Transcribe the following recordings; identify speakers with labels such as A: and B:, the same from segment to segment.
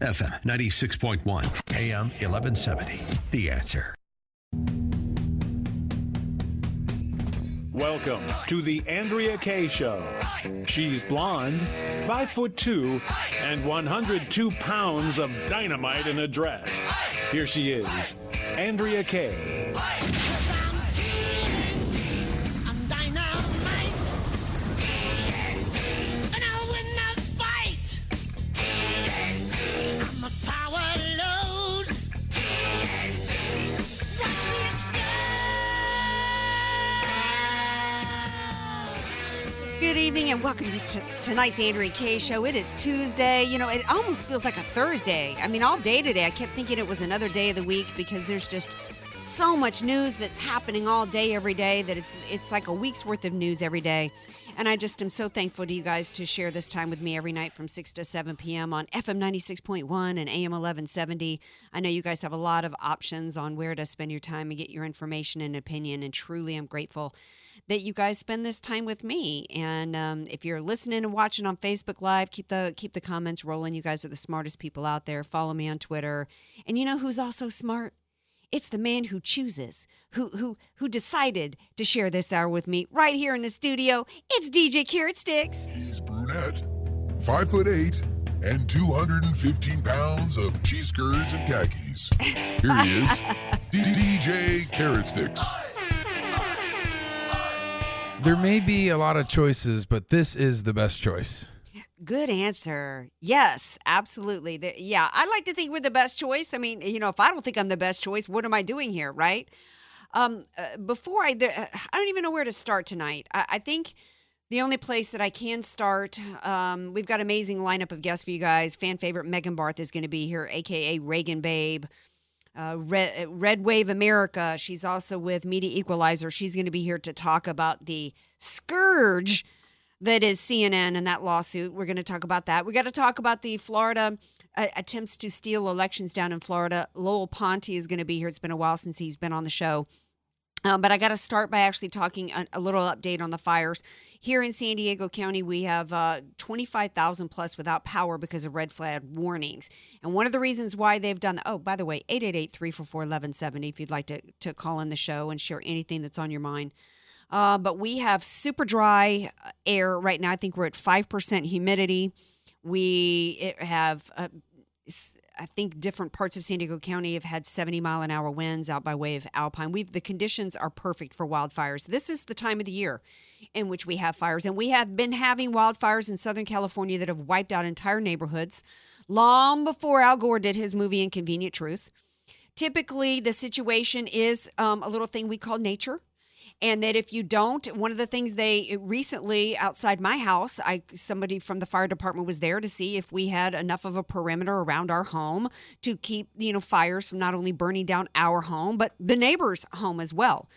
A: FM 96.1, AM 1170. The answer.
B: Welcome to the Andrea Kaye Show. She's blonde, five foot two, and 102 pounds of dynamite in a dress. Here she is, Andrea Kaye.
C: Evening and welcome to t- tonight's Andrea Kaye show. It is Tuesday. You know, it almost feels like a Thursday. I mean, all day today, I kept thinking it was another day of the week because there's just so much news that's happening all day, every day that it's it's like a week's worth of news every day. And I just am so thankful to you guys to share this time with me every night from 6 to 7 p.m. on FM 96.1 and AM 1170. I know you guys have a lot of options on where to spend your time and get your information and opinion, and truly I'm grateful that you guys spend this time with me. And um, if you're listening and watching on Facebook Live, keep the keep the comments rolling. You guys are the smartest people out there. Follow me on Twitter. And you know who's also smart? It's the man who chooses, who who who decided to share this hour with me right here in the studio. It's DJ Carrot Sticks.
D: He's brunette, five foot eight, and 215 pounds of cheese curds and khakis. Here he is, DJ Carrot Sticks.
E: There may be a lot of choices, but this is the best choice.
C: Good answer. Yes, absolutely. The- yeah, I like to think we're the best choice. I mean, you know, if I don't think I'm the best choice, what am I doing here, right? Um, uh, before I, I don't even know where to start tonight. I, I think the only place that I can start, um, we've got amazing lineup of guests for you guys. Fan favorite Megan Barth is going to be here, aka Reagan Babe. Uh, Red, Red Wave America. She's also with Media Equalizer. She's going to be here to talk about the scourge that is CNN and that lawsuit. We're going to talk about that. We got to talk about the Florida uh, attempts to steal elections down in Florida. Lowell Ponte is going to be here. It's been a while since he's been on the show. Um, but I got to start by actually talking a, a, little update on the fires. Here in San Diego County, we have uh, 25,000 plus without power because of red flag warnings. And one of the reasons why they've done, oh, by the way, 888 344 1170 if you'd like to, to call in the show and share anything that's on your mind. Uh, but we have super dry air right now. I think we're at 5% humidity. We have, uh, I think, different parts of San Diego County have had 70 mile an hour winds out by way of Alpine. We've the conditions are perfect for wildfires. This is the time of the year in which we have fires, and we have been having wildfires in Southern California that have wiped out entire neighborhoods long before Al Gore did his movie Inconvenient Truth. Typically, the situation is um, a little thing we call nature and that if you don't one of the things they recently outside my house i somebody from the fire department was there to see if we had enough of a perimeter around our home to keep you know fires from not only burning down our home but the neighbor's home as well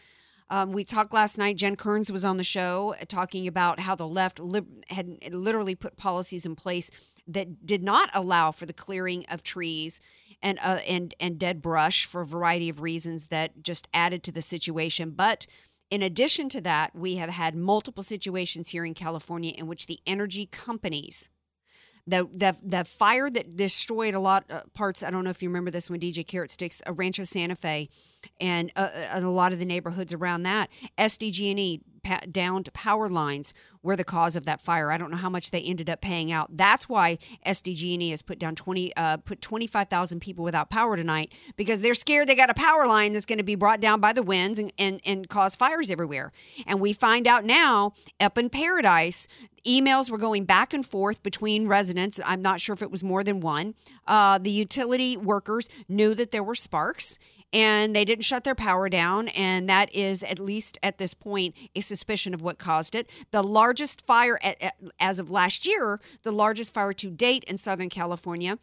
C: um, we talked last night. Jen Kearns was on the show talking about how the left li- had literally put policies in place that did not allow for the clearing of trees and uh, and and dead brush for a variety of reasons that just added to the situation. But in addition to that, we have had multiple situations here in California in which the energy companies, the the, the fire that destroyed a lot of parts. I don't know if you remember this when DJ Carrot Sticks, a Rancho Santa Fe, and, uh, and a lot of the neighborhoods around that. SDG&E downed power lines were the cause of that fire. I don't know how much they ended up paying out. That's why SDG&E has put down 20 uh, put 25,000 people without power tonight because they're scared they got a power line that's going to be brought down by the winds and, and, and cause fires everywhere. And we find out now up in Paradise, emails were going back and forth between residents. I'm not sure if it was more than one. Uh, the utility workers knew that there were sparks and they didn't shut their power down. And that is, at least at this point, a suspicion of what caused it. The largest fire, at, at, as of last year, the largest fire to date in Southern California.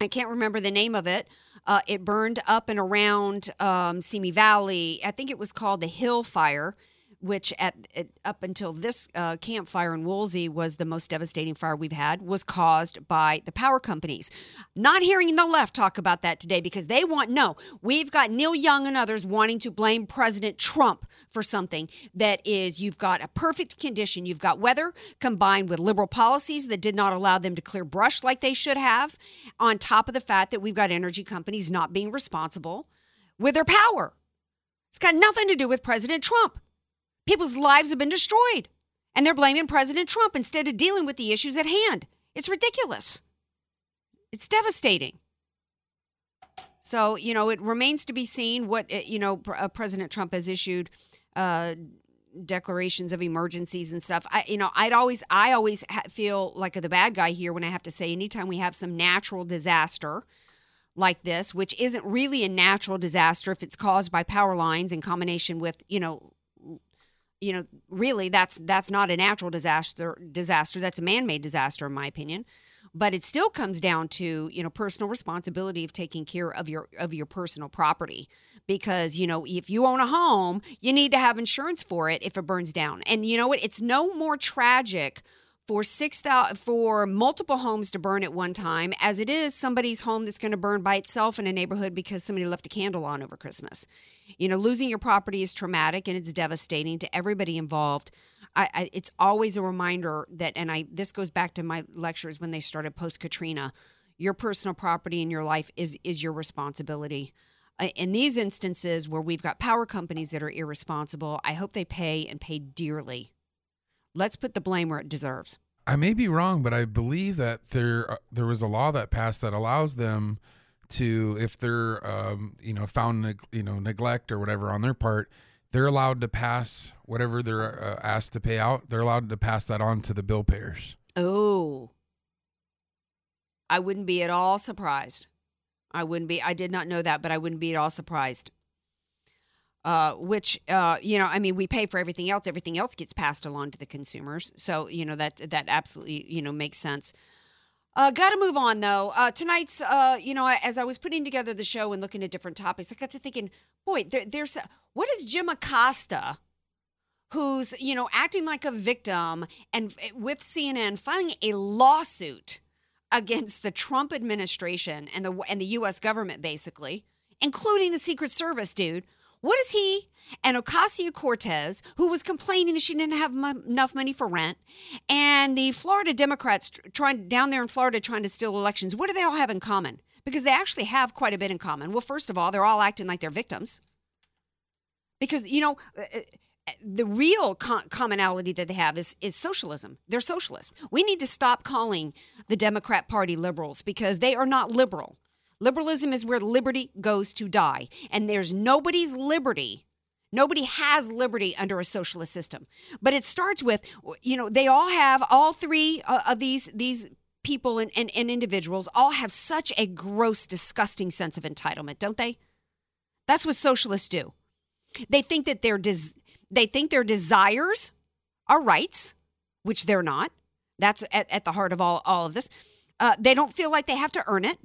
C: I can't remember the name of it. Uh, it burned up and around um, Simi Valley. I think it was called the Hill Fire which at, at up until this uh, Camp Fire in Woolsey was the most devastating fire we've had, was caused by the power companies. Not hearing the left talk about that today because they want no. We've got Neil Young and others wanting to blame President Trump for something that is you've got a perfect condition. You've got weather combined with liberal policies that did not allow them to clear brush like they should have, on top of the fact that we've got energy companies not being responsible with their power. It's got nothing to do with President Trump. People's lives have been destroyed, and they're blaming President Trump instead of dealing with the issues at hand. It's ridiculous. It's devastating. So, you know, it remains to be seen what, uh, you know, uh, President Trump has issued uh, declarations of emergencies and stuff. I, you know, I'd always, I always feel like the bad guy here when I have to say, anytime we have some natural disaster, like this, which isn't really a natural disaster if it's caused by power lines in combination with, you know, you know, really that's that's not a natural disaster disaster, that's a man-made disaster in my opinion. But it still comes down to, you know, personal responsibility of taking care of your of your personal property because, you know, if you own a home, you need to have insurance for it if it burns down. And you know what? It's no more tragic for six thousand for multiple homes to burn at one time as it is somebody's home that's going to burn by itself in a neighborhood because somebody left a candle on over Christmas. You know, losing your property is traumatic and it's devastating to everybody involved. I, I, it's always a reminder that, and I this goes back to my lectures when they started post Katrina. Your personal property in your life is is your responsibility. In these instances where we've got power companies that are irresponsible, I hope they pay and pay dearly Let's put the blame where it deserves.
E: I may be wrong, but I believe that there uh, there was a law that passed that allows them to, if they're um, you know found neg- you know neglect or whatever on their part, they're allowed to pass whatever they're uh, asked to pay out. They're allowed to pass that on to the bill payers.
C: Oh, I wouldn't be at all surprised. I wouldn't be. I did not know that, but I wouldn't be at all surprised. Uh, which uh, you know, I mean, we pay for everything else. Everything else gets passed along to the consumers. So you know that that absolutely you know makes sense. Uh, got to move on though. Uh, tonight's, uh, you know, as I was putting together the show and looking at different topics, I got to thinking, boy, there, there's what is Jim Acosta, who's you know acting like a victim and with CNN filing a lawsuit against the Trump administration and the and the U.S. government, basically, including the Secret Service, dude what is he and Ocasio Cortez, who was complaining that she didn't have m- enough money for rent, and the Florida Democrats trying down there in Florida trying to steal elections, what do they all have in common? Because they actually have quite a bit in common. Well, first of all, they're all acting like they're victims. Because, you know, uh, uh, the real commonality that they have is is socialism. They're socialists. We need to stop calling the Democrat Party liberals because they are not liberal. Liberalism is where liberty goes to die. And there's nobody's liberty. Nobody has liberty under a socialist system. But it starts with, you know, they all have, all three uh, of these, these people and, and, and individuals all have such a gross, disgusting sense of entitlement, don't they? That's what socialists do. They think that their des- they think their desires are rights, which they're not. That's at, at the heart of all, all of this. Uh, they don't feel like they have to earn it.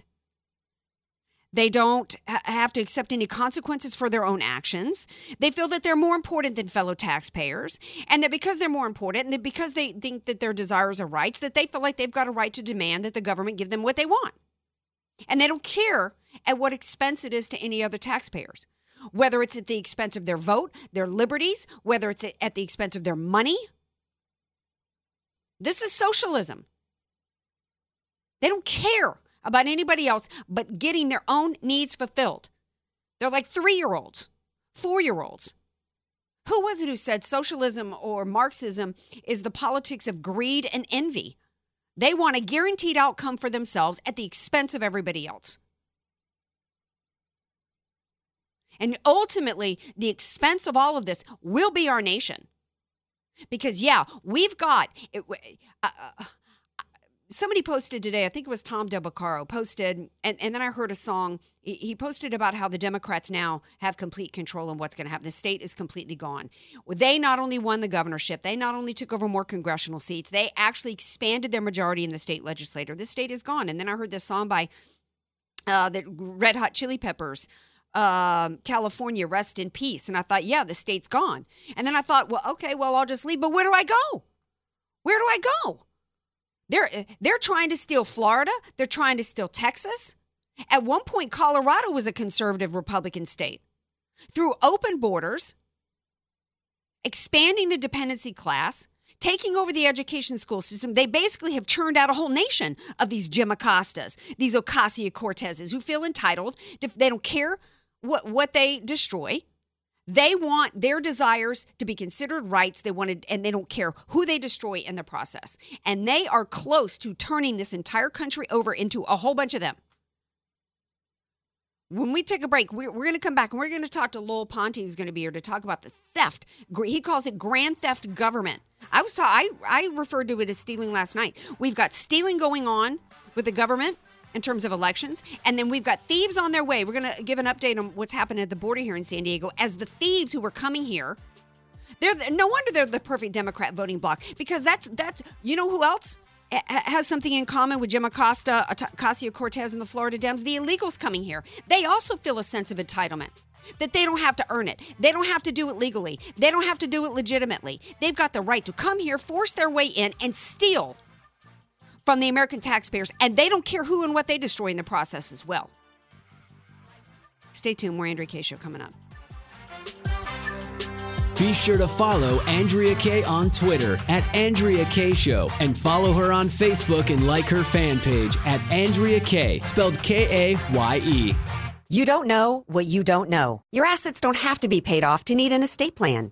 C: They don't ha- have to accept any consequences for their own actions. They feel that they're more important than fellow taxpayers, and that because they're more important, and that because they think that their desires are rights, that they feel like they've got a right to demand that the government give them what they want. And they don't care at what expense it is to any other taxpayers, whether it's at the expense of their vote, their liberties, whether it's at the expense of their money. This is socialism. They don't care about anybody else but getting their own needs fulfilled. They're like three year olds, four year olds. Who was it who said socialism or Marxism is the politics of greed and envy? They want a guaranteed outcome for themselves at the expense of everybody else. And ultimately, the expense of all of this will be our nation. Because, yeah, we've got. Uh, uh, somebody posted today, I think it was Tom Del Beccaro, posted, and, and then I heard a song. He posted about how the Democrats now have complete control on what's going to happen. The state is completely gone. They not only won the governorship, they not only took over more congressional seats, they actually expanded their majority in the state legislature. The state is gone. And then I heard this song by uh, the Red Hot Chili Peppers. um, California, rest in peace. And I thought, yeah, the state's gone. And then I thought, well, okay, well, I'll just leave. But where do I go? Where do I go? They're they're trying to steal Florida. They're trying to steal Texas. At one point, Colorado was a conservative Republican state. Through open borders, expanding the dependency class, taking over the education school system, they basically have churned out a whole nation of these Jim Acostas, these Ocasio Cortezes who feel entitled. They don't care what, what they destroy. They want their desires to be considered rights. They wanted, and they don't care who they destroy in the process. And they are close to turning this entire country over into a whole bunch of them. When we take a break, we're, we're going to come back and we're going to talk to Lowell Ponte, who's going to be here to talk about the theft. He calls it grand theft government. I was ta- I, I referred to it as stealing last night. We've got stealing going on with the government in terms of elections. And then we've got thieves on their way. We're going to give an update on what's happening at the border here in San Diego as the thieves who were coming here. They're no wonder they're the perfect Democrat voting bloc because that's that's you know who else has something in common with Jim Acosta, Ocasio Cortez, and the Florida Dems. The illegals coming here, they also feel a sense of entitlement that they don't have to earn it. They don't have to do it legally. They don't have to do it legitimately. They've got the right to come here, force their way in, and steal from the American taxpayers, and they don't care who and what they destroy in the process as well. Stay tuned. More Andrea Kaye Show coming up.
F: Be sure to follow Andrea Kaye on Twitter at Andrea Kaye Show and follow her on Facebook and like her fan page at Andrea Kaye, spelled K A Y E.
G: You don't know what you don't know. Your assets don't have to be paid off to need an estate plan.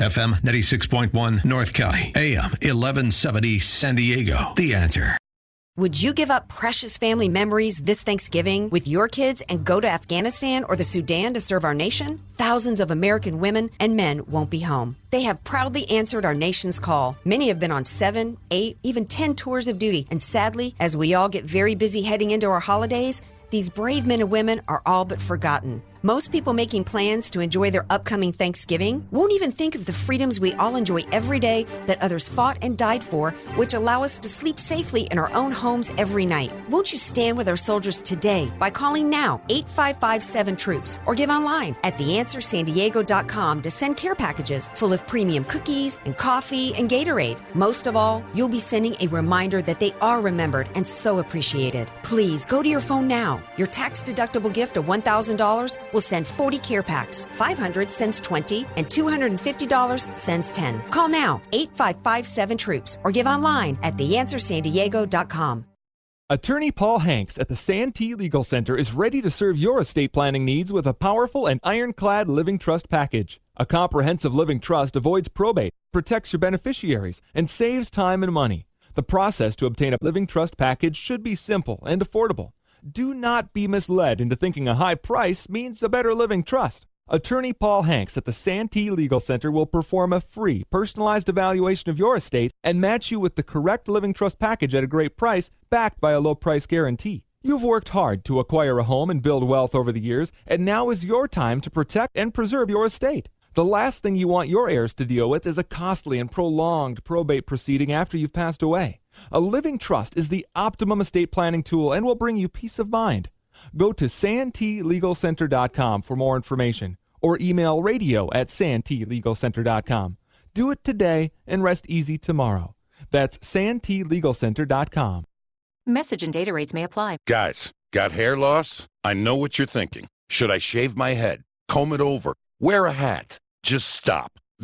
A: FM 96.1 North County, AM 1170 San Diego. The answer.
G: Would you give up precious family memories this Thanksgiving with your kids and go to Afghanistan or the Sudan to serve our nation? Thousands of American women and men won't be home. They have proudly answered our nation's call. Many have been on seven, eight, even 10 tours of duty. And sadly, as we all get very busy heading into our holidays, these brave men and women are all but forgotten. Most people making plans to enjoy their upcoming Thanksgiving won't even think of the freedoms we all enjoy every day that others fought and died for, which allow us to sleep safely in our own homes every night. Won't you stand with our soldiers today by calling now 8557 Troops or give online at theanswersandiego.com to send care packages full of premium cookies and coffee and Gatorade. Most of all, you'll be sending a reminder that they are remembered and so appreciated. Please go to your phone now. Your tax deductible gift of $1,000 will send 40 care packs. 500 sends 20 and $250 sends 10. Call now 8557 Troops or give online at theanswersandiego.com.
H: Attorney Paul Hanks at the Santee Legal Center is ready to serve your estate planning needs with a powerful and ironclad living trust package. A comprehensive living trust avoids probate, protects your beneficiaries, and saves time and money. The process to obtain a living trust package should be simple and affordable. Do not be misled into thinking a high price means a better living trust. Attorney Paul Hanks at the Santee Legal Center will perform a free, personalized evaluation of your estate and match you with the correct living trust package at a great price, backed by a low price guarantee. You've worked hard to acquire a home and build wealth over the years, and now is your time to protect and preserve your estate. The last thing you want your heirs to deal with is a costly and prolonged probate proceeding after you've passed away. A living trust is the optimum estate planning tool and will bring you peace of mind. Go to santeelegalcenter.com for more information or email radio at santeelegalcenter.com. Do it today and rest easy tomorrow. That's santeelegalcenter.com.
I: Message and data rates may apply.
J: Guys, got hair loss? I know what you're thinking. Should I shave my head, comb it over, wear a hat? Just stop.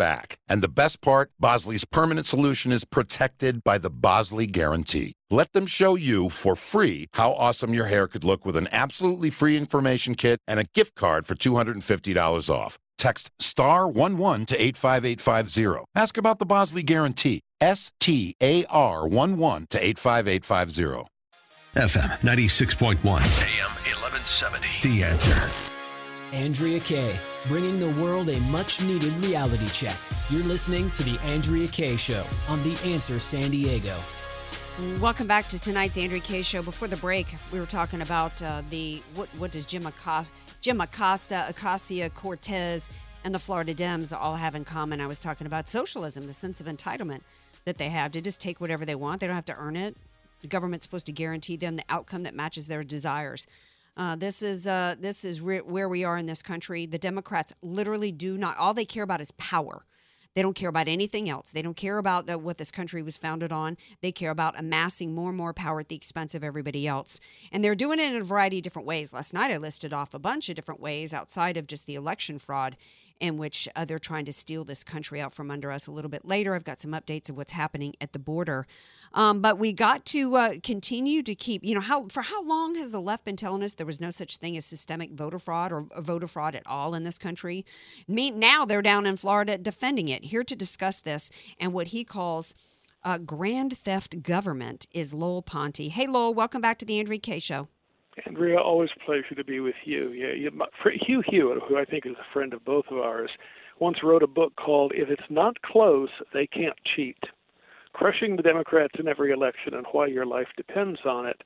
J: back. And the best part, Bosley's permanent solution is protected by the Bosley Guarantee. Let them show you for free how awesome your hair could look with an absolutely free information kit and a gift card for $250 off. Text star 11 to 85850. Ask about the Bosley Guarantee. S T A R 11 to 85850.
A: FM 96.1, AM 1170. The answer.
F: Andrea Kaye, bringing the world a much needed reality check. You're listening to The Andrea Kaye Show on The Answer San Diego.
C: Welcome back to tonight's Andrea Kaye show. Before the break, we were talking about uh, the what what does Jim Acosta, Jim Acosta, Ocasio Cortez, and the Florida Dems all have in common. I was talking about socialism, the sense of entitlement that they have to just take whatever they want. They don't have to earn it. The government's supposed to guarantee them the outcome that matches their desires. Uh, this is uh, this is re- where we are in this country. The Democrats literally do not. All they care about is power. They don't care about anything else. They don't care about uh, what this country was founded on. They care about amassing more and more power at the expense of everybody else. And they're doing it in a variety of different ways. Last night I listed off a bunch of different ways outside of just the election fraud in which uh, they're trying to steal this country out from under us a little bit later. I've got some updates of what's happening at the border. Um, but we got to uh, continue to keep, you know, how for how long has the left been telling us there was no such thing as systemic voter fraud or voter fraud at all in this country? Me, now they're down in Florida defending it. Here to discuss this and what he calls uh, grand theft government is Lowell Ponte. Hey, Lowell, welcome back to the Andrea Kaye Show.
K: Andrea, always a pleasure to be with you. Yeah, you, Hugh Hewitt, who I think is a friend of both of ours, once wrote a book called "If It's Not Close, They Can't Cheat." Crushing the Democrats in every election and why your life depends on it.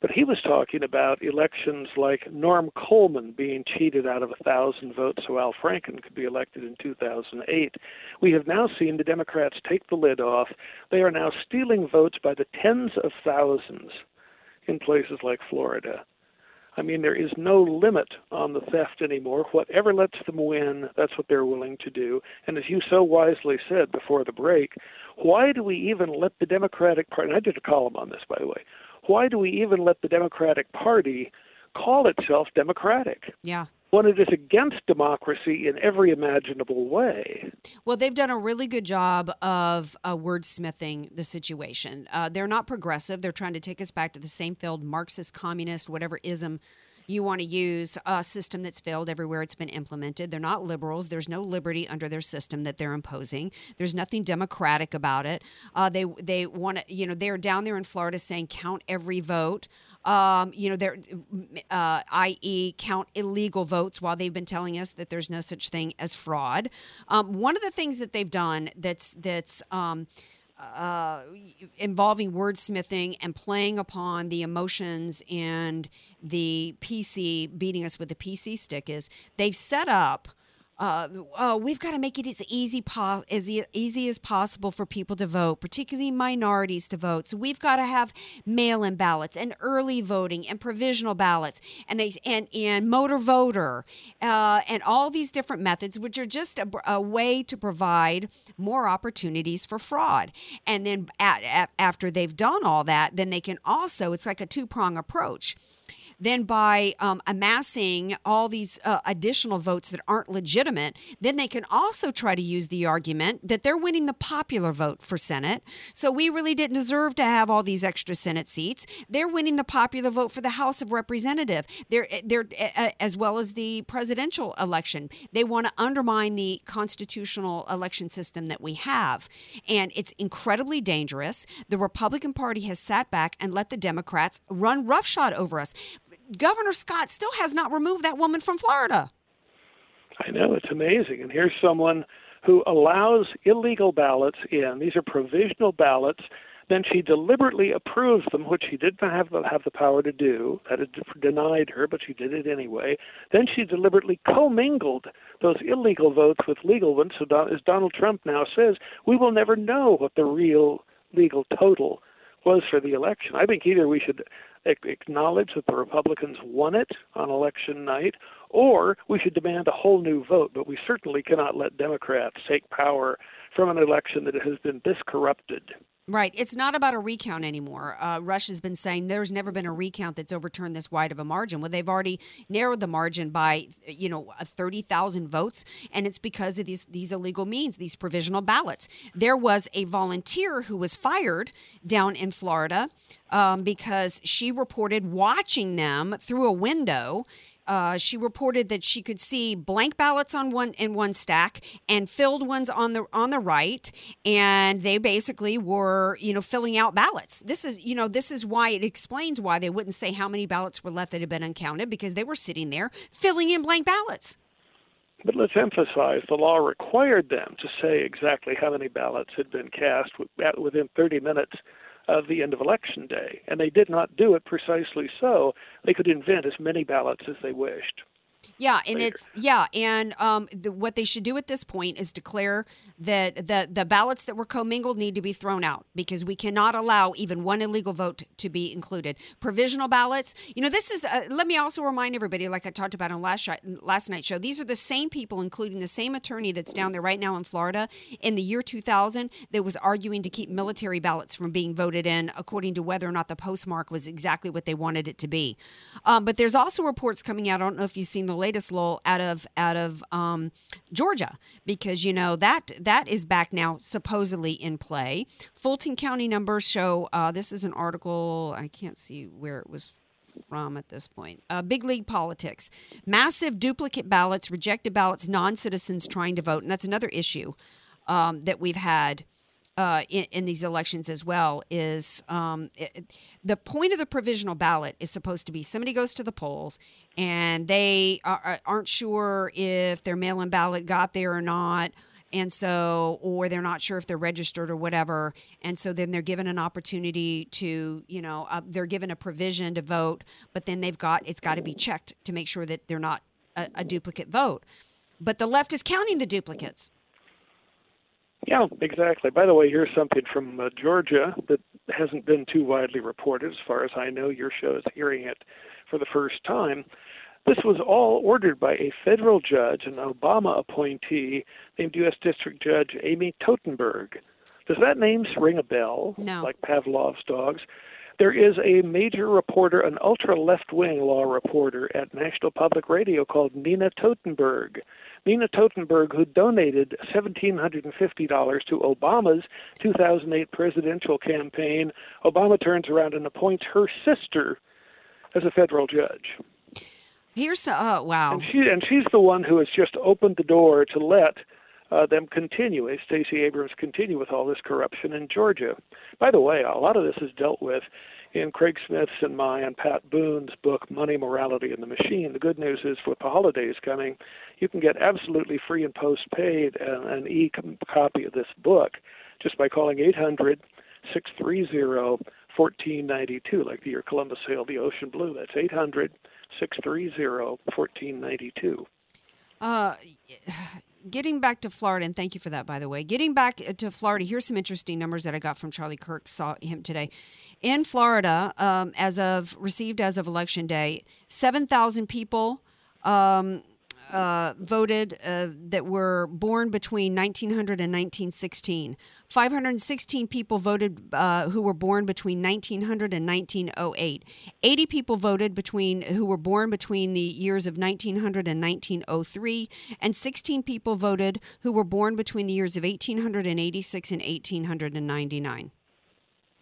K: But he was talking about elections like Norm Coleman being cheated out of a thousand votes so Al Franken could be elected in 2008. We have now seen the Democrats take the lid off. They are now stealing votes by the tens of thousands in places like Florida. I mean, there is no limit on the theft anymore. Whatever lets them win, that's what they're willing to do. And as you so wisely said before the break, why do we even let the Democratic Party, I did a column on this, by the way, why do we even let the Democratic Party call itself Democratic?
C: Yeah
K: when it is against democracy in every imaginable way.
C: Well, they've done a really good job of uh, wordsmithing the situation. Uh, they're not progressive. They're trying to take us back to the same failed Marxist, communist, whatever ism you want to use a system that's failed everywhere it's been implemented. They're not liberals. There's no liberty under their system that they're imposing. There's nothing democratic about it. Uh, they they want to, you know, they're down there in Florida saying count every vote. Um, you know, they're, uh, i.e., count illegal votes, while they've been telling us that there's no such thing as fraud. Um, one of the things that they've done that's that's um, uh, involving wordsmithing and playing upon the emotions and the PC beating us with the PC stick is they've set up uh, oh, we've got to make it as easy po- as easy as possible for people to vote, particularly minorities to vote. So we've got to have mail-in ballots and early voting and provisional ballots, and they and and motor voter, uh, and all these different methods, which are just a, a, way to provide more opportunities for fraud. And then at, at, after they've done all that, then they can also it's like a two-prong approach then by um, amassing all these uh, additional votes that aren't legitimate, then they can also try to use the argument that they're winning the popular vote for Senate. So we really didn't deserve to have all these extra Senate seats. They're winning the popular vote for the House of Representative. They're they're uh, as well as the presidential election. They want to undermine the constitutional election system that we have, and it's incredibly dangerous. The Republican Party has sat back and let the Democrats run roughshod over us. Governor Scott still has not removed that woman from Florida.
K: I know, it's amazing. And here's someone who allows illegal ballots in. These are provisional ballots Then she deliberately approves them, which she did not have the, have the power to do. That is denied her, but she did it anyway. Then she deliberately commingled those illegal votes with legal ones. So, as Donald Trump now says, we will never know what the real legal total was for the election. I think either we should acknowledge that the Republicans won it on election night, or we should demand a whole new vote. But we certainly cannot let Democrats take power from an election that has been this corrupted.
C: Right. It's not about a recount anymore. Uh, Rush has been saying there's never been a recount that's overturned this wide of a margin. Well, they've already narrowed the margin by, you know, 30,000 votes, and it's because of these these illegal means, these provisional ballots. There was a volunteer who was fired down in Florida um, because she reported watching them through a window uh, she reported that she could see blank ballots on one in one stack and filled ones on the on the right, and they basically were you know filling out ballots. This is you know this is why it explains why they wouldn't say how many ballots were left that had been uncounted because they were sitting there filling in blank ballots.
K: But let's emphasize the law required them to say exactly how many ballots had been cast within 30 minutes of the end of election day. And they did not do it precisely so they could invent as many ballots as they wished.
C: Yeah, and later. it's yeah, and um, the, what they should do at this point is declare that the the ballots that were commingled need to be thrown out because we cannot allow even one illegal vote to be included. Provisional ballots, you know, this is. Uh, let me also remind everybody, like I talked about on last last night's show, these are the same people, including the same attorney that's down there right now in Florida in the year 2000 that was arguing to keep military ballots from being voted in according to whether or not the postmark was exactly what they wanted it to be. Um, but there's also reports coming out. I don't know if you've seen the latest lull out of out of um, Georgia because you know that that is back now supposedly in play. Fulton County numbers show uh, this is an article I can't see where it was from at this point. Uh, big league politics, massive duplicate ballots, rejected ballots, non citizens trying to vote, and that's another issue um, that we've had uh, in, in, these elections as well is um, it, the point of the provisional ballot is supposed to be somebody goes to the polls and they are, aren't sure if their mail-in ballot got there or not and so or they're not sure if they're registered or whatever and so then they're given an opportunity to you know uh, they're given a provision to vote but then they've got it's got to be checked to make sure that they're not a, a duplicate vote but the left is counting the duplicates
K: yeah, exactly. By the way, here's something from uh, Georgia that hasn't been too widely reported. As far as I know, your show is hearing it for the first time. This was all ordered by a federal judge, an Obama appointee named U.S. District Judge Amy Totenberg. Does that name ring a bell?
C: No.
K: Like Pavlov's dogs? There is a major reporter, an ultra left wing law reporter at National Public Radio called Nina Totenberg. Nina Totenberg, who donated $1,750 to Obama's 2008 presidential campaign, Obama turns around and appoints her sister as a federal judge.
C: Here's the, oh wow,
K: and she and she's the one who has just opened the door to let uh, them continue, Stacey Abrams continue with all this corruption in Georgia. By the way, a lot of this is dealt with in Craig Smith's and my and Pat Boone's book, Money, Morality, and the Machine. The good news is, with the holidays coming, you can get absolutely free and postpaid an, an e copy of this book just by calling 800 630 1492, like the year Columbus sailed the ocean blue. That's 800 630 1492.
C: Uh, getting back to Florida, and thank you for that, by the way. Getting back to Florida, here's some interesting numbers that I got from Charlie Kirk. Saw him today. In Florida, um, as of received as of election day, seven thousand people um, uh, voted uh, that were born between 1900 and 1916. 516 people voted uh, who were born between 1900 and 1908. 80 people voted between who were born between the years of 1900 and 1903, and 16 people voted who were born between the years of 1886 and 1899.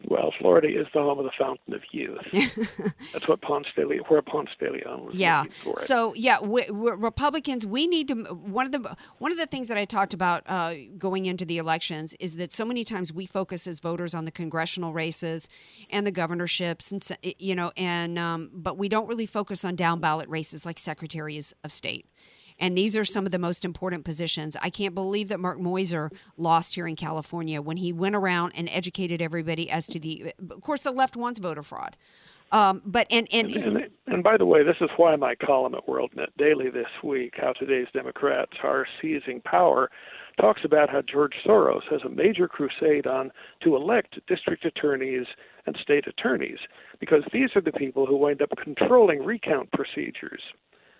K: Well, Florida is the home of the fountain of youth. That's what Ponce de Leon, where Ponce de Leon was.
C: Yeah.
K: For
C: so yeah, we, Republicans, we need to. One of the one of the things that I talked about uh, going into the elections is that so many times we focus as voters on the congressional races and the governorships, and you know, and um, but we don't really focus on down ballot races like secretaries of state And these are some of the most important positions. I can't believe that Mark Meuser lost here in California when he went around and educated everybody as to the, of course, the left wants voter fraud. Um, but and and,
K: and and by the way, this is why my column at WorldNet Daily this week, how today's Democrats are seizing power, talks about how George Soros has a major crusade on to elect district attorneys and state attorneys because these are the people who wind up controlling recount procedures.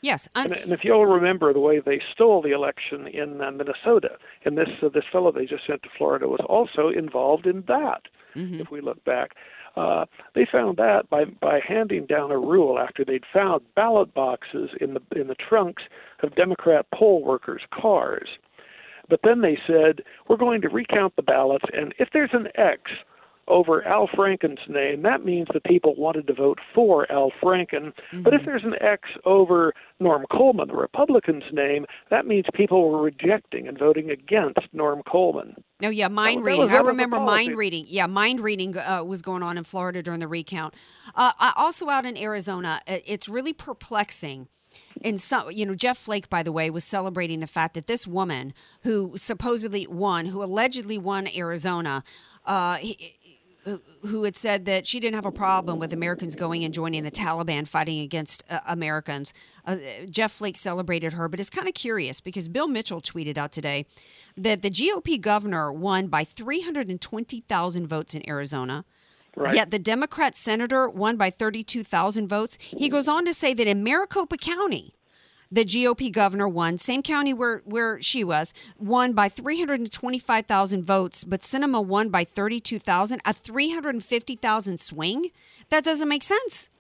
C: Yes,
K: and, and, if you'll remember, the way they stole the election in uh, Minnesota, and this uh, this fellow they just sent to Florida was also involved in that.
C: Mm-hmm.
K: If we look back, uh, they found that by by handing down a rule after they'd found ballot boxes in the in the trunks of Democrat poll workers' cars. But then they said we're going to recount the ballots, and if there's an X over Al Franken's name, that means the people wanted to vote for Al Franken. Mm-hmm. But if there's an X over Norm Coleman, the Republican's name, that means people were rejecting and voting against Norm Coleman.
C: No, oh, yeah, mind reading. I remember mind reading. Yeah, mind reading uh, was going on in Florida during the recount. Uh, also out in Arizona, it's really perplexing and some, you know, Jeff Flake, by the way, was celebrating the fact that this woman who supposedly won, who allegedly won Arizona, uh, he, who had said that she didn't have a problem with Americans going and joining the Taliban fighting against uh, Americans. Uh, Jeff Flake celebrated her, but it's kind of curious because Bill Mitchell tweeted out today that the GOP governor won by 320,000 votes in Arizona. Right. Yet the Democrat senator won by 32,000 votes. He goes on to say that in Maricopa County, the GOP governor won, same county where, where she was, won by 325,000 votes, but Sinema won by 32,000, a 350,000 swing? That doesn't make sense.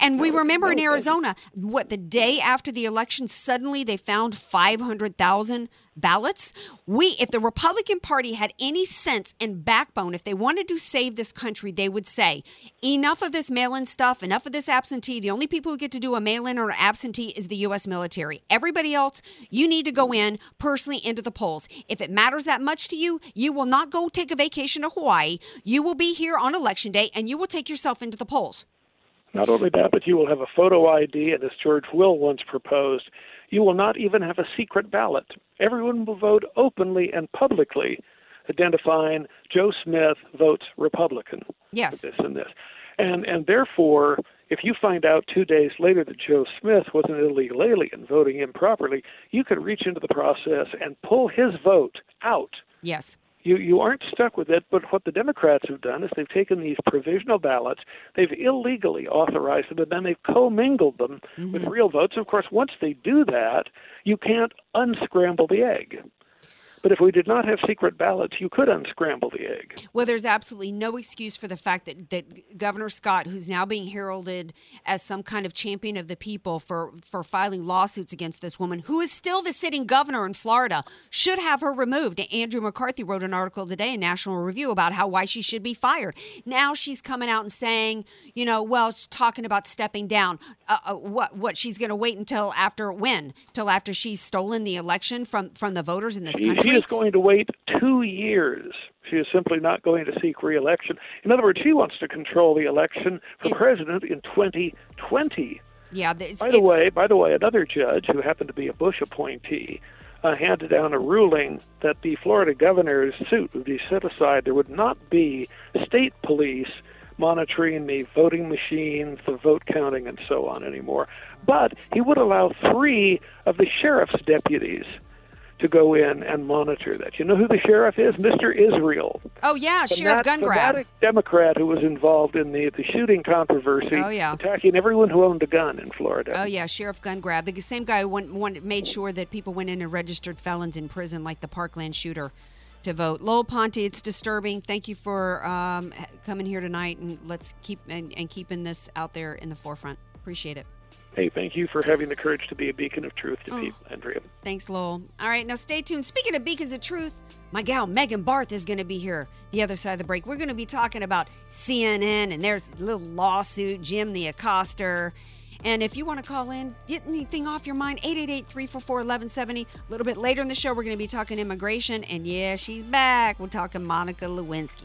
C: And we remember in Arizona, what the day after the election, suddenly they found 500,000 ballots. We, if the Republican Party had any sense and backbone, if they wanted to save this country, they would say, enough of this mail in stuff, enough of this absentee. The only people who get to do a mail in or absentee is the U.S. military. Everybody else, you need to go in personally into the polls. If it matters that much to you, you will not go take a vacation to Hawaii. You will be here on election day and you will take yourself into the polls.
K: Not only that, but you will have a photo ID, and as George Will once proposed, you will not even have a secret ballot. Everyone will vote openly and publicly, identifying Joe Smith votes Republican.
C: Yes.
K: This and this. And and therefore, if you find out two days later that Joe Smith was an illegal alien voting improperly, you could reach into the process and pull his vote out.
C: Yes
K: you you aren't stuck with it. But what the Democrats have done is they've taken these provisional ballots, they've illegally authorized them, and then they've commingled them mm-hmm. with real votes. Of course, once they do that, you can't unscramble the egg. But if we did not have secret ballots, you could unscramble the egg.
C: Well, there's absolutely no excuse for the fact that, that Governor Scott, who's now being heralded as some kind of champion of the people for, for filing lawsuits against this woman, who is still the sitting governor in Florida, should have her removed. Andrew McCarthy wrote an article today in National Review about how why she should be fired. Now she's coming out and saying, you know, well, she's talking about stepping down. Uh, uh, what what she's going to wait until after when? Till after she's stolen the election from from the voters in this country?
K: She is going to wait two years. She is simply not going to seek reelection. In other words, she wants to control the election for it, president in 2020.
C: Yeah.
K: by the way, by the way, another judge who happened to be a Bush appointee uh, handed down a ruling that the Florida governor's suit would be set aside. There would not be state police monitoring the voting machines, the vote counting, and so on anymore. But he would allow three of the sheriff's deputies to go in and monitor that. You know who the sheriff is? Mr. Israel.
C: Oh yeah, Sheriff Gungrab.
K: Democrat who was involved in the, the shooting controversy.
C: Oh yeah,
K: attacking everyone who owned a gun in Florida.
C: Oh yeah, Sheriff Gungrab, the same guy who went, went, made sure that people went in and registered felons in prison, like the Parkland shooter, to vote. Lowell Ponte, it's disturbing. Thank you for um, coming here tonight, and let's keep and, and keeping this out there in the forefront. Appreciate it.
K: Hey, thank you for having the courage to be a beacon of truth to oh. people, Andrea.
C: Thanks, Lowell. All right, now stay tuned. Speaking of beacons of truth, my gal Megan Barth is going to be here the other side of the break. We're going to be talking about CNN and there's a little lawsuit, Jim the Accoster. And if you want to call in, get anything off your mind, 888 344 1170. A little bit later in the show, we're going to be talking immigration. And yeah, she's back. We're talking Monica Lewinsky.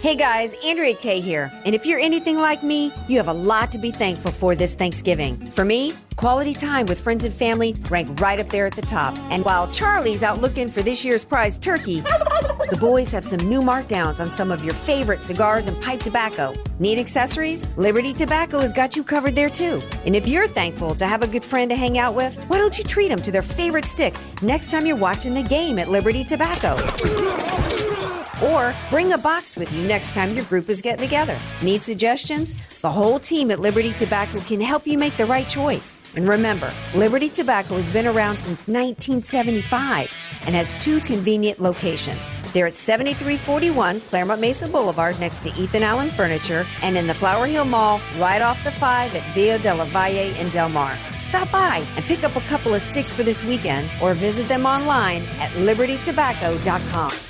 G: Hey guys, Andrea Kaye here. And if you're anything like me, you have a lot to be thankful for this Thanksgiving. For me, quality time with friends and family rank right up there at the top. And while Charlie's out looking for this year's prize turkey, the boys have some new markdowns on some of your favorite cigars and pipe tobacco. Need accessories? Liberty Tobacco has got you covered there too. And if you're thankful to have a good friend to hang out with, why don't you treat them to their favorite stick next time you're watching the game at Liberty Tobacco? Or bring a box with you next time your group is getting together. Need suggestions? The whole team at Liberty Tobacco can help you make the right choice. And remember, Liberty Tobacco has been around since 1975 and has two convenient locations. They're at 7341 Clairemont Mesa Boulevard next to Ethan Allen Furniture and in the Flower Hill Mall right off the 5 at Via de la Valle in Del Mar. Stop by and pick up a couple of sticks for this weekend or visit them online at libertytobacco.com.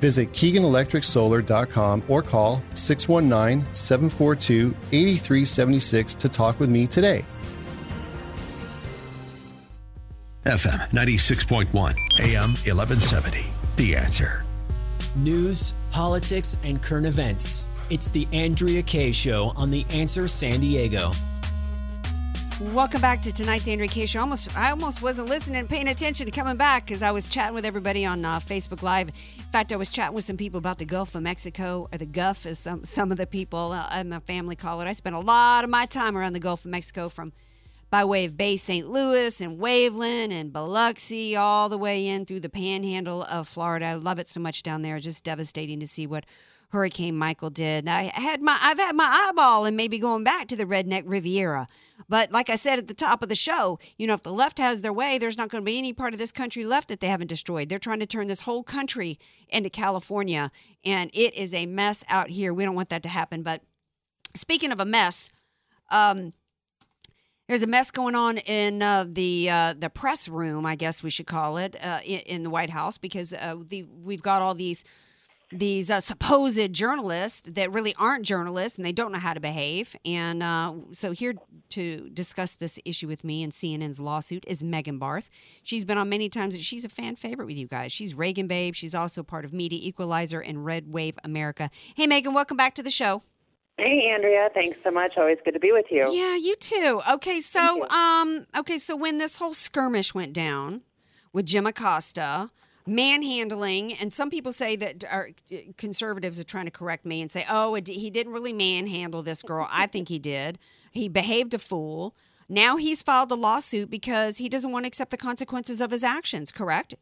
L: Visit KeeganElectricSolar.com or call 619 742 8376 to talk with me today.
A: FM 96.1, AM 1170. The answer.
F: News, politics, and current events. It's the Andrea Kaye Show on The Answer San Diego.
C: Welcome back to tonight's Andrea Kaye Show. Almost, I almost wasn't listening paying attention coming back because I was chatting with everybody on uh, Facebook Live. In fact, I was chatting with some people about the Gulf of Mexico, or the Gulf, as some some of the people uh, in my family call it. I spent a lot of my time around the Gulf of Mexico, from by way of Bay St. Louis and Waveland and Biloxi, all the way in through the panhandle of Florida. I love it so much down there. Just devastating to see what Hurricane Michael did. I had my I've had my eyeball and maybe going back to the redneck Riviera. But like I said at the top of the show, you know, if the left has their way, there's not going to be any part of this country left that they haven't destroyed. They're trying to turn this whole country into California, and it is a mess out here. We don't want that to happen. But speaking of a mess, um, there's a mess going on in uh, the uh, the press room, I guess we should call it, uh, in, in, the White House because uh, the we've got all these these uh, supposed journalists that really aren't journalists and they don't know how to behave. And uh, so, here to discuss this issue with me and CNN's lawsuit is Megan Barth. She's been on many times. She's a fan favorite with you guys. She's Reagan Babe. She's also part of Media Equalizer and Red Wave America. Hey, Megan, welcome back to the show.
M: Hey Andrea, thanks so much. Always good to be with you.
C: Yeah, you too. Okay, so um okay, so when this whole skirmish went down with Jim Acosta, manhandling, and some people say that our conservatives are trying to correct me and say, "Oh, he didn't really manhandle this girl." I think he did. He behaved a fool. Now he's filed a lawsuit because he doesn't want to accept the consequences of his actions. Correct?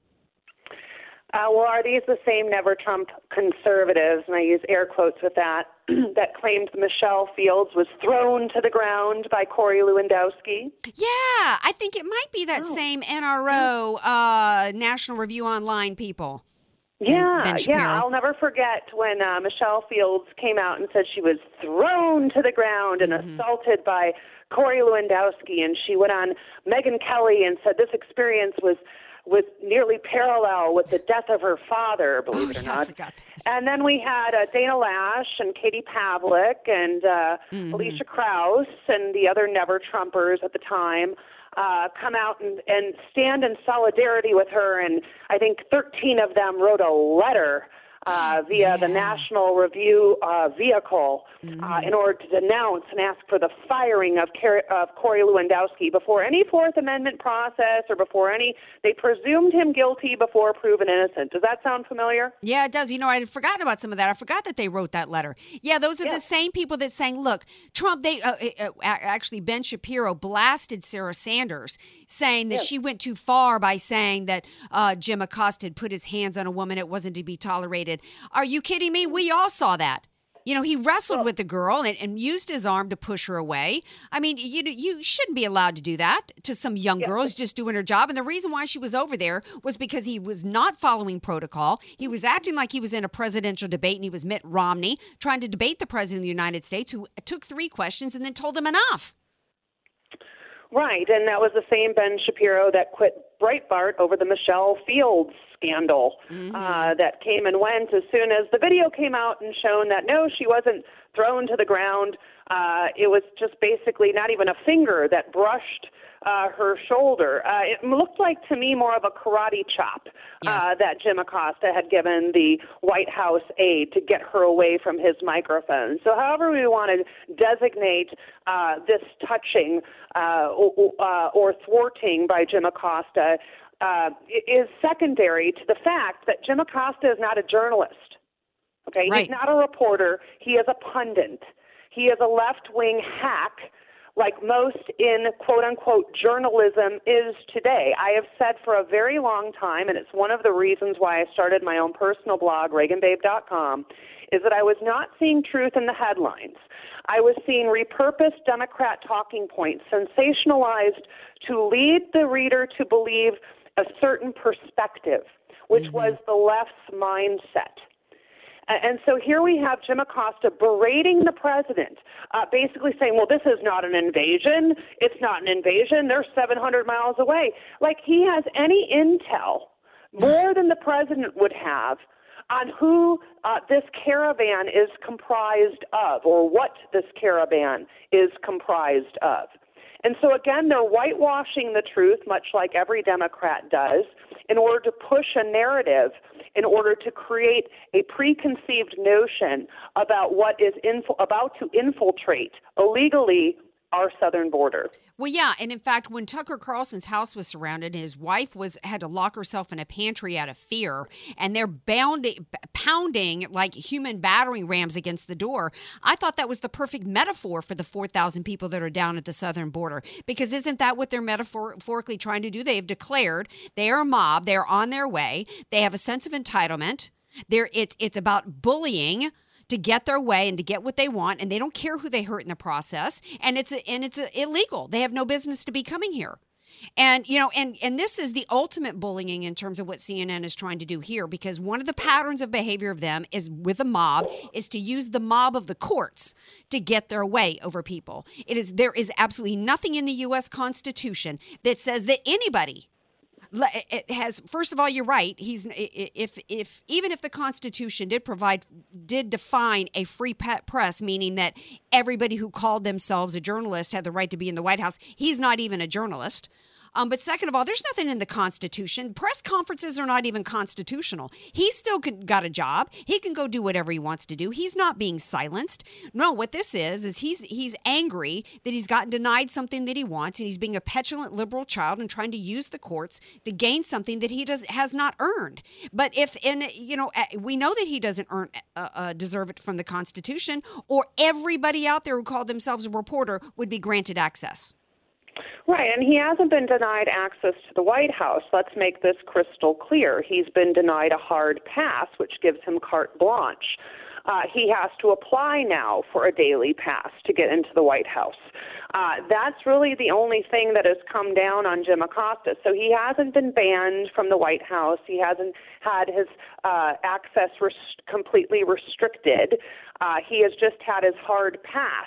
M: Uh, well, are these the same never Trump conservatives, and I use air quotes with that, that claimed Michelle Fields was thrown to the ground by Corey Lewandowski?
C: Yeah, I think it might be that oh. same NRO, uh, National Review Online people.
M: Yeah, yeah. I'll never forget when uh, Michelle Fields came out and said she was thrown to the ground and mm-hmm. assaulted by Corey Lewandowski, and she went on Megyn Kelly and said this experience was was nearly parallel with the death of her father, believe
C: oh,
M: it or
C: yeah,
M: not. And then we had uh, Dana Loesch and Katie Pavlich and uh, mm-hmm. Alicia Kraus and the other Never Trumpers at the time uh, come out and, and stand in solidarity with her. And I think 13 of them wrote a letter uh, via yeah. the National Review uh, vehicle mm-hmm. uh, in order to denounce and ask for the firing of, Car- of Corey Lewandowski before any Fourth Amendment process or before any. They presumed him guilty before proven innocent. Does that sound familiar?
C: Yeah, it does. You know, I had forgotten about some of that. I forgot that they wrote that letter. Yeah, those are the same people that saying, "Look, Trump." They uh, uh, uh actually Ben Shapiro blasted Sarah Sanders, saying that she went too far by saying that Jim Acosta had put his hands on a woman; it wasn't to be tolerated did. Are you kidding me? We all saw that. You know, he wrestled with the girl and, and, used his arm to push her away. I mean, you you shouldn't be allowed to do that to some young girl who's just doing her job. And the reason why she was over there was because he was not following protocol. He was acting like he was in a presidential debate and he was Mitt Romney trying to debate the president of the United States, who took three questions and then told him enough.
M: Right, and that was the same Ben Shapiro that quit Breitbart over the Michelle Fields scandal mm-hmm. uh, that came and went as soon as the video came out and shown that no, she wasn't thrown to the ground. Uh, it was just basically not even a finger that brushed uh, her shoulder. Uh, it looked like to me more of a karate chop
C: yes.
M: uh, that Jim Acosta had given the White House aide to get her away from his microphone. So, however we want to designate uh, this touching uh, or, uh, or thwarting by Jim Acosta uh, is secondary to the fact that Jim Acosta is not a journalist. Okay,
C: right.
M: he's not a reporter. He is a pundit. He is a left-wing hack like most in quote unquote journalism is today. I have said for a very long time, and it's one of the reasons why I started my own personal blog, ReaganBabe.com, is that I was not seeing truth in the headlines. I was seeing repurposed Democrat talking points, sensationalized to lead the reader to believe a certain perspective, which mm-hmm. was the left's mindset. And so here we have Jim Acosta berating the president, uh, basically saying, well, this is not an invasion. It's not an invasion. They're 700 miles away. Like he has any intel more than the president would have on who uh, this caravan is comprised of or what this caravan is comprised of. And so, again, they're whitewashing the truth, much like every Democrat does, in order to push a narrative, in order to create a preconceived notion about what is info- about to infiltrate illegally our southern border.
C: Well, yeah, and in fact, when Tucker Carlson's house was surrounded, his wife was had to lock herself in a pantry out of fear, and they're bounding, pounding like human battering rams against the door. I thought that was the perfect metaphor for the four thousand people that are down at the southern border, because isn't that what they're metaphorically trying to do? They have declared they are a mob. They are on their way. They have a sense of entitlement. There, it's it's about bullying to get their way and to get what they want, and they don't care who they hurt in the process. And it's and it's illegal. They have no business to be coming here. And you know, and and this is the ultimate bullying in terms of what CNN is trying to do here, because one of the patterns of behavior of them is with a mob is to use the mob of the courts to get their way over people. It is there is absolutely nothing in the U.S. Constitution that says that anybody it has first of all you're right. He's if if even if the constitution did provide did define a free press meaning that everybody who called themselves a journalist had the right to be in the white house he's not even a journalist um, but second of all, there's nothing in the Constitution. Press conferences are not even constitutional. He's still got a job. He can go do whatever he wants to do. He's not being silenced. No, what this is is he's he's angry that he's gotten denied something that he wants, and he's being a petulant liberal child and trying to use the courts to gain something that he does has not earned. But if and you know we know that he doesn't earn uh, uh, deserve it from the Constitution, or everybody out there who called themselves a reporter would be granted access.
M: Right, and he hasn't been denied access to the White House. Let's make this crystal clear. He's been denied a hard pass, which gives him carte blanche. Uh, he has to apply now for a daily pass to get into the White House. Uh, that's really the only thing that has come down on Jim Acosta. So he hasn't been banned from the White House. He hasn't had his uh, access res- completely restricted. Uh, he has just had his hard pass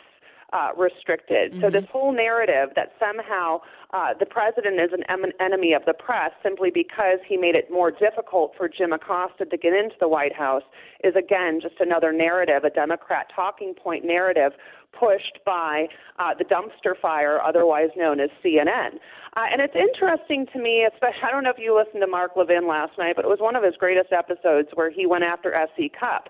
M: uh, restricted. Mm-hmm. So this whole narrative that somehow uh, the president is an em- enemy of the press simply because he made it more difficult for Jim Acosta to get into the White House is again just another narrative, a Democrat talking point narrative pushed by uh, the dumpster fire, otherwise known as CNN. Uh, and it's interesting to me, especially, I don't know if you listened to Mark Levin last night, but it was one of his greatest episodes where he went after S.E. Cupp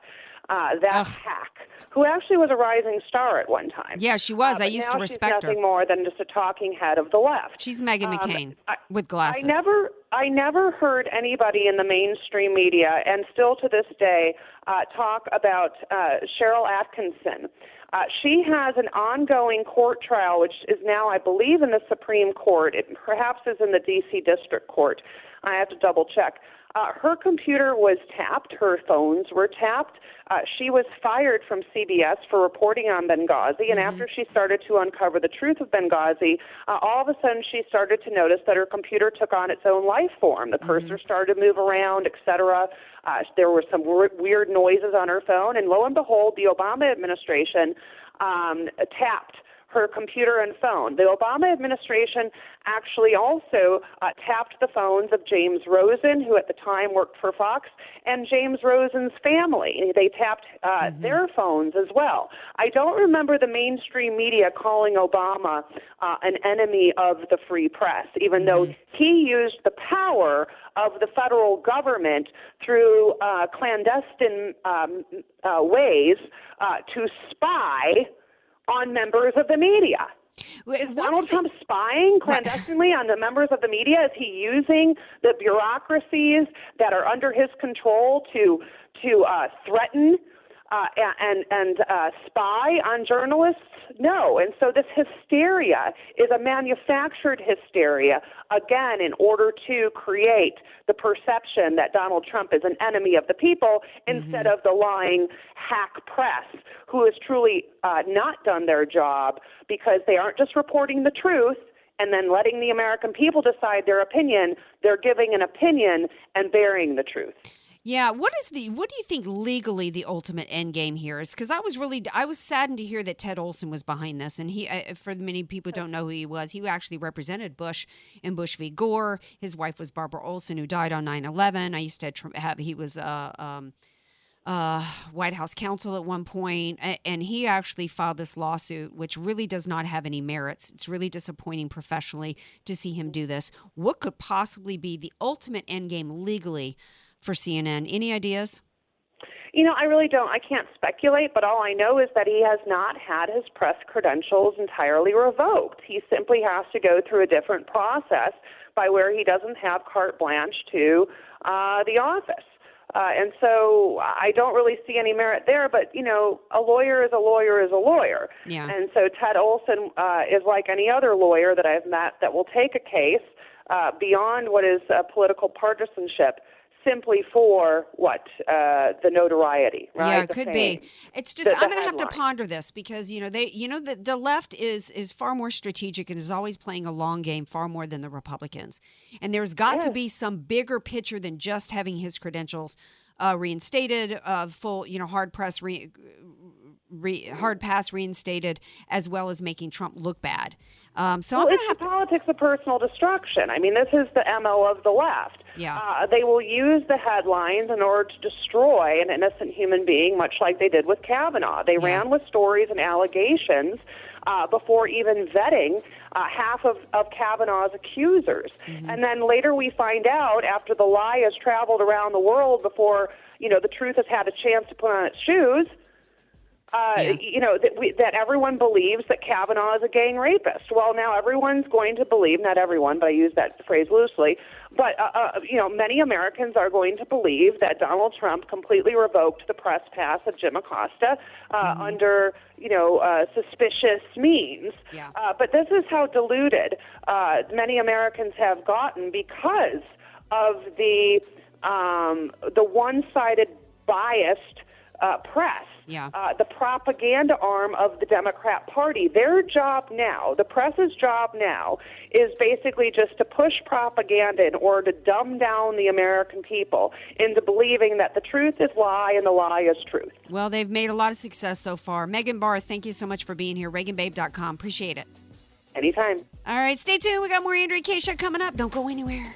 M: uh, that Ugh. hack, who actually was a rising star at one time.
C: Yeah, she was.
M: Uh,
C: I used to respect her.
M: she's nothing more than just a talking head of the left.
C: She's Meghan um, McCain I, with glasses.
M: I never, I never heard anybody in the mainstream media, and still to this day, uh, talk about uh, Sharyl Attkisson. Uh, she has an ongoing court trial, which is now, I believe, in the Supreme Court. It perhaps is in the D.C. District Court. I have to double check. Uh, her computer was tapped, her phones were tapped. Uh, she was fired from CBS for reporting on Benghazi, and mm-hmm. after she started to uncover the truth of Benghazi, uh, all of a sudden she started to notice that her computer took on its own life form. The cursor mm-hmm. started to move around, etc. Uh, there were some w- weird noises on her phone, and lo and behold, the Obama administration um, tapped her computer and phone. The Obama administration actually also uh, tapped the phones of James Rosen, who at the time worked for Fox, and James Rosen's family. They tapped uh, mm-hmm. their phones as well. I don't remember the mainstream media calling Obama uh, an enemy of the free press, even mm-hmm. though he used the power of the federal government through uh, clandestine um, uh, ways uh, to spy on members of the media. Is Donald the... Trump spying clandestinely on the members of the media? Is he using the bureaucracies that are under his control to to uh, threaten uh, and and uh, spy on journalists? No. And so this hysteria is a manufactured hysteria, again, in order to create the perception that Donald Trump is an enemy of the people instead mm-hmm. of the lying hack press, who has truly uh, not done their job because they aren't just reporting the truth and then letting the American people decide their opinion. They're giving an opinion and burying the truth.
C: Yeah, what is the what do you think legally the ultimate end game here is? Because I was really I was saddened to hear that Ted Olson was behind this, and he for many people don't know who he was. He actually represented Bush in Bush v. Gore. His wife was Barbara Olson, who died on 9-11. I used to have he was uh, um, uh, White House counsel at one point, and he actually filed this lawsuit, which really does not have any merits. It's really disappointing professionally to see him do this. What could possibly be the ultimate end game legally? For CNN. Any ideas?
M: You know, I really don't. I can't speculate, but all I know is that he has not had his press credentials entirely revoked. He simply has to go through a different process by where he doesn't have carte blanche to uh, the office. Uh, and so I don't really see any merit there, but you know, a lawyer is a lawyer is a lawyer.
N: Yeah.
M: And so Ted Olson uh, is like any other lawyer that I've met that will take a case uh, beyond what is uh, political partisanship simply for what uh, the notoriety, right?
N: Yeah, it
M: The
N: could
M: fame.
N: be. It's just
M: The-
N: I'm going to have to ponder this because you know they you know the the left is is far more strategic and is always playing a long game far more than the Republicans. And there's got to be some bigger picture than just having his credentials uh, reinstated, uh, full you know hard press re, re, hard pass reinstated, as well as making Trump look bad. Um, so
M: well, it's the politics of personal destruction. I mean, this is the MO of the left.
N: Yeah.
M: Uh, they will use the headlines in order to destroy an innocent human being, much like they did with Kavanaugh. They ran with stories and allegations uh, before even vetting uh, half of, of Kavanaugh's accusers. And then later we find out, after the lie has traveled around the world before, you know, the truth has had a chance to put on its shoes, uh, you know that we, that everyone believes that Kavanaugh is a gang rapist. Well, now everyone's going to believe, not everyone, but I use that phrase loosely. But uh, uh, you know, many Americans are going to believe that Donald Trump completely revoked the press pass of Jim Acosta uh, under you know uh, suspicious means.
N: Yeah.
M: Uh, but this is how deluded uh, many Americans have gotten because of the um, the one-sided, biased uh, press
N: Yeah.
M: uh, the propaganda arm of the Democrat Party. Their job now, the press's job now, is basically just to push propaganda in order to dumb down the American people into believing that the truth is lie and the lie is truth.
N: Well, they've made a lot of success so far. Megan Barth, thank you so much for being here. ReaganBabe.com. Appreciate it.
M: Anytime.
N: All right, stay tuned. We got more Andrea Kaye. Show coming up. Don't go anywhere.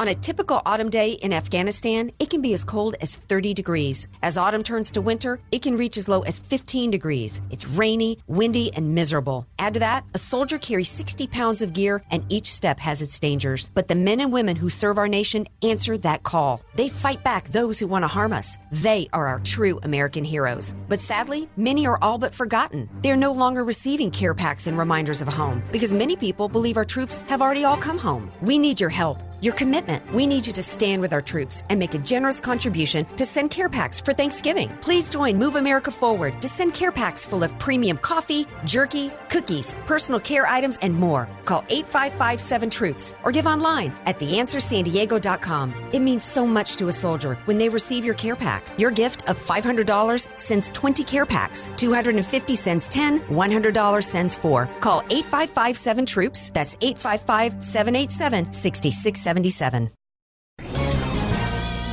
C: On a typical autumn day in Afghanistan, it can be as cold as 30 degrees. As autumn turns to winter, it can reach as low as 15 degrees. It's rainy, windy, and miserable. Add to that, a soldier carries 60 pounds of gear, and each step has its dangers. But the men and women who serve our nation answer that call. They fight back those who want to harm us. They are our true American heroes. But sadly, many are all but forgotten. They're no longer receiving care packs and reminders of home because many people believe our troops have already all come home. We need your help. Your commitment. We need you to stand with our troops and make a generous contribution to send care packs for Thanksgiving. Please join Move America Forward to send care packs full of premium coffee, jerky, cookies, personal care items, and more. Call 8557 Troops or give online at theanswersandiego.com. It means so much to a soldier when they receive your care pack. Your gift of $500 sends 20 care packs, 250 sends 10, $100 sends 4. Call 8557 Troops. That's 855 787 6677.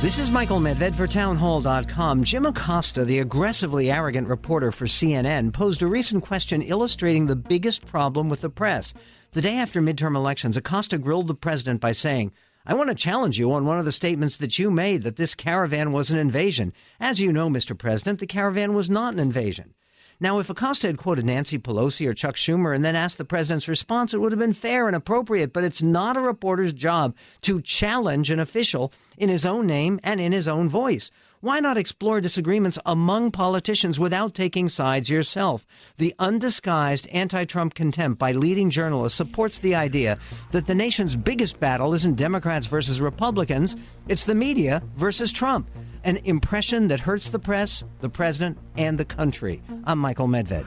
O: This is Michael Medved for townhall.com. Jim Acosta, the aggressively arrogant reporter for CNN, posed a recent question illustrating the biggest problem with the press. The day after midterm elections, Acosta grilled the president by saying, I want to challenge you on one of the statements that you made that this caravan was an invasion. As you know, Mr. President, the caravan was not an invasion. Now, if Acosta had quoted Nancy Pelosi or Chuck Schumer and then asked the president's response, it would have been fair and appropriate, but it's not a reporter's job to challenge an official in his own name and in his own voice. Why not explore disagreements among politicians without taking sides yourself? The undisguised anti Trump contempt by leading journalists supports the idea that the nation's biggest battle isn't Democrats versus Republicans, it's the media versus Trump. An impression that hurts the press, the president, and the country. I'm Michael Medved.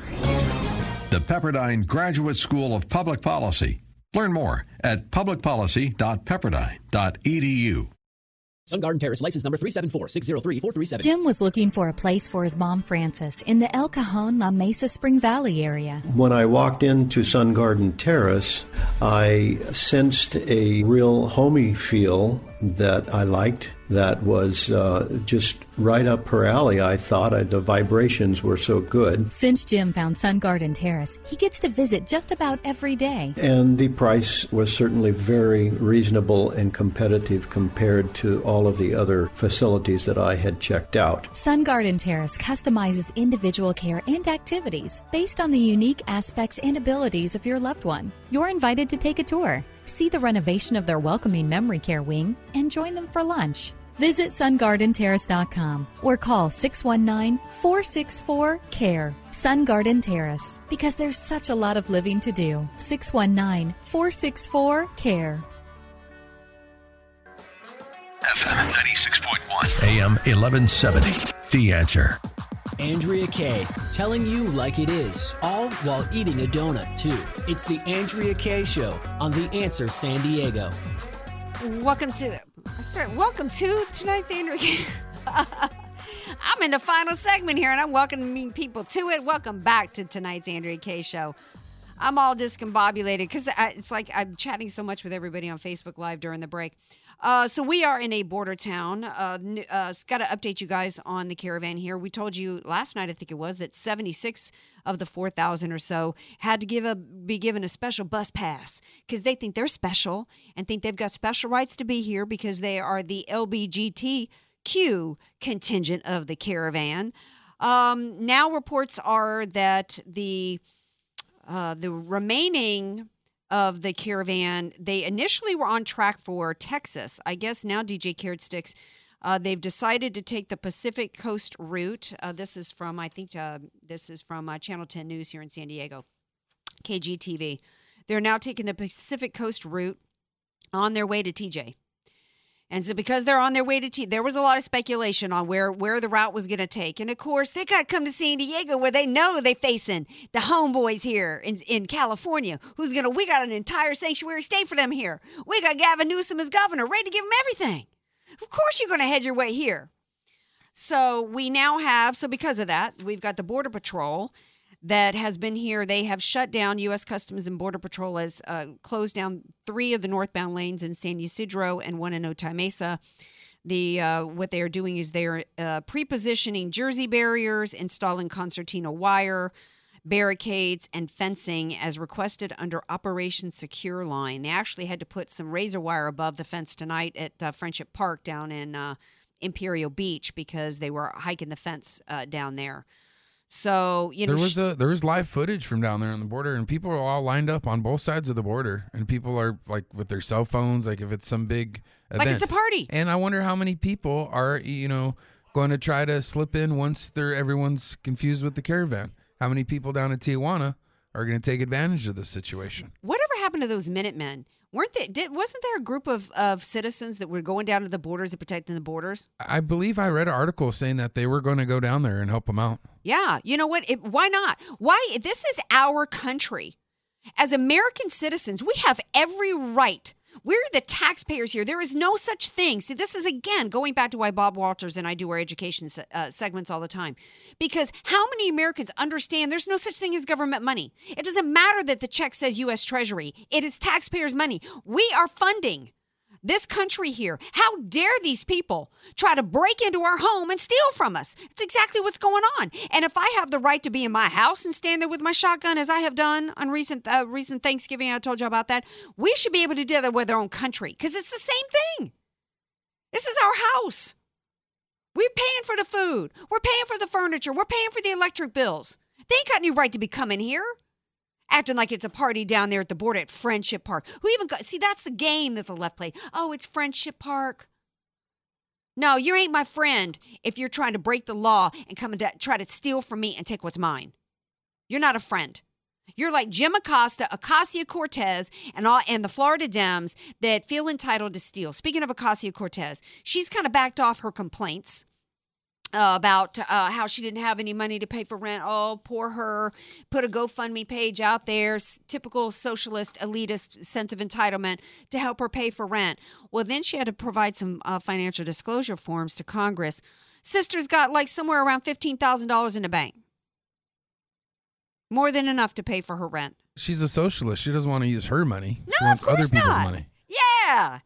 A: The Pepperdine Graduate School of Public Policy. Learn more at publicpolicy.pepperdine.edu.
P: Sun Garden Terrace, license number 374-603-437.
Q: Jim was looking for a place for his mom, Frances, in the El Cajon, La Mesa, Spring Valley area.
R: When I walked into Sun Garden Terrace, I sensed a real homey feel that I liked that was uh, just right up her alley. I thought I, the vibrations were so good.
Q: Since Jim found Sun Garden Terrace, he gets to visit just about every day.
R: And the price was certainly very reasonable and competitive compared to all of the other facilities that I had checked out.
Q: Sun Garden Terrace customizes individual care and activities based on the unique aspects and abilities of your loved one. You're invited to take a tour, see the renovation of their welcoming memory care wing, and join them for lunch. Visit sungardenterrace.com or call 619 464 CARE. Sun Garden Terrace, because there's such a lot of living to do. 619 464 CARE.
A: FM 96.1, AM 1170. The answer.
F: Andrea Kaye, telling you like it is, all while eating a donut, too. It's the Andrea Kaye Show on The Answer San Diego.
C: Welcome to start. Welcome to tonight's Andrea. I'm in the final segment here, and I'm welcoming people to it. Welcome back to tonight's Andrea Kaye Show. I'm all discombobulated because it's like I'm chatting so much with everybody on Facebook Live during the break. Uh, so we are in a border town. Uh, uh, Got to update you guys on the caravan here. We told you last night, I think it was, that 76 of the 4,000 or so had to give a be given a special bus pass because they think they're special and think they've got special rights to be here because they are the LBGTQ contingent of the caravan. Um, now reports are that the uh, the remaining of the caravan, they initially were on track for Texas. I guess now DJ Carrot Sticks, uh, they've decided to take the Pacific Coast route. Uh, this is from, I think, uh, this is from uh, Channel 10 News here in San Diego, KGTV. They're now taking the Pacific Coast route on their way to TJ. And so, because they're on their way to T, there was a lot of speculation on where where the route was going to take. And of course, they got to come to San Diego, where they know they're facing the homeboys here in in California. Who's gonna? We got an entire sanctuary state for them here. We got Gavin Newsom as governor, ready to give them everything. Of course, you're going to head your way here. So we now have. So because of that, we've got the Border Patrol that has been here. They have shut down U.S. Customs and Border Patrol has uh, closed down three of the northbound lanes in San Ysidro and one in Otay Mesa. The uh, what they are doing is they're uh, pre-positioning jersey barriers, installing concertina wire, barricades, and fencing as requested under Operation Secure Line. They actually had to put some razor wire above the fence tonight at uh, Friendship Park down in uh, Imperial Beach because they were hiking the fence uh, down there. So you know,
E: there was a there was live footage from down there on the border, and people are all lined up on both sides of the border, and people are like with their cell phones, like if it's some big event.
C: like it's a party.
E: And I wonder how many people are you know going to try to slip in once they're everyone's confused with the caravan. How many people down in Tijuana are going to take advantage of this situation?
C: Whatever happened to those Minutemen? Weren't they? Did, wasn't there a group of, of citizens that were going down to the borders and protecting the borders?
E: I believe I read an article saying that they were going to go down there and help them out.
C: Yeah, you know what? It, why not? Why? This is our country. As American citizens, we have every right. We're the taxpayers here. There is no such thing. See, this is again going back to why Bob Walters and I do our education uh, segments all the time. Because how many Americans understand there's no such thing as government money? It doesn't matter that the check says U.S. Treasury, it is taxpayers' money. We are funding this country here. How dare these people try to break into our home and steal from us? It's exactly what's going on. And if I have the right to be in my house and stand there with my shotgun, as I have done on recent uh, recent Thanksgiving, I told you about that. We should be able to do that with our own country because it's the same thing. This is our house. We're paying for the food. We're paying for the furniture. We're paying for the electric bills. They ain't got any right to be coming here. Acting like it's a party down there at the border at Friendship Park. Who even got, see, that's the game that the left play. Oh, it's Friendship Park. No, you ain't my friend if you're trying to break the law and come and try to steal from me and take what's mine. You're not a friend. You're like Jim Acosta, Ocasio Cortez, and all and the Florida Dems that feel entitled to steal. Speaking of Ocasio Cortez, she's kind of backed off her complaints. Uh, about uh, how she didn't have any money to pay for rent. Oh, poor her. Put a GoFundMe page out there, s- typical socialist, elitist sense of entitlement to help her pay for rent. Well, then she had to provide some uh, financial disclosure forms to Congress. Sister's got like somewhere around $15,000 in the bank. More than enough to pay for her rent.
E: She's a socialist. She doesn't want to use her money.
C: No,
E: she wants
C: of course
E: other people's
C: not.
E: money.
C: Yeah.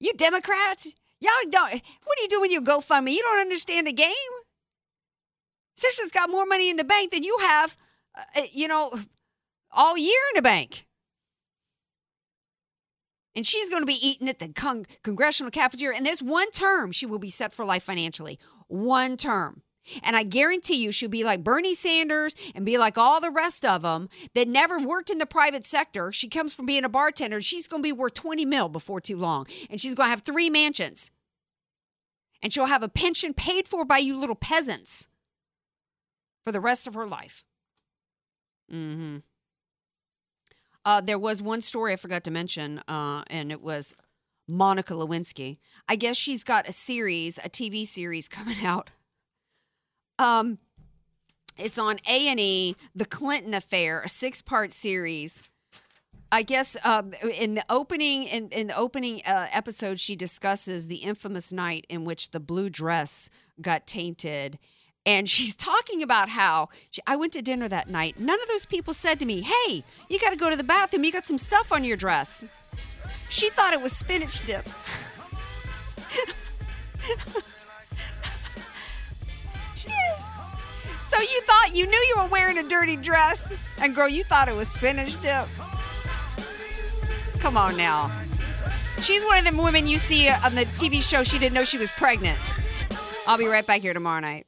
C: You Democrats, y'all don't. What do you doing with your GoFundMe? You don't understand the game. Sister's got more money in the bank than you have, uh, you know, all year in the bank. And she's going to be eating at the con- congressional cafeteria. And there's one term she will be set for life financially. One term. And I guarantee you, she'll be like Bernie Sanders and be like all the rest of them that never worked in the private sector. She comes from being a bartender. She's going to be worth 20 mil before too long. And she's going to have three mansions. And she'll have a pension paid for by you little peasants for the rest of her life. Mm-hmm. Uh, there was one story I forgot to mention, uh, and it was Monica Lewinsky. I guess she's got a series, a TV series coming out. Um, it's on A and E, The Clinton Affair, a six-part series. I guess um, in the opening in, in the opening uh, episode, she discusses the infamous night in which the blue dress got tainted, and she's talking about how she, I went to dinner that night. None of those people said to me, "Hey, you got to go to the bathroom. You got some stuff on your dress." She thought it was spinach dip. So you thought you knew you were wearing a dirty dress, and girl, you thought it was spinach dip. Come on now. She's one of them women you see on the TV show. She didn't know she was pregnant. I'll be right back here tomorrow night.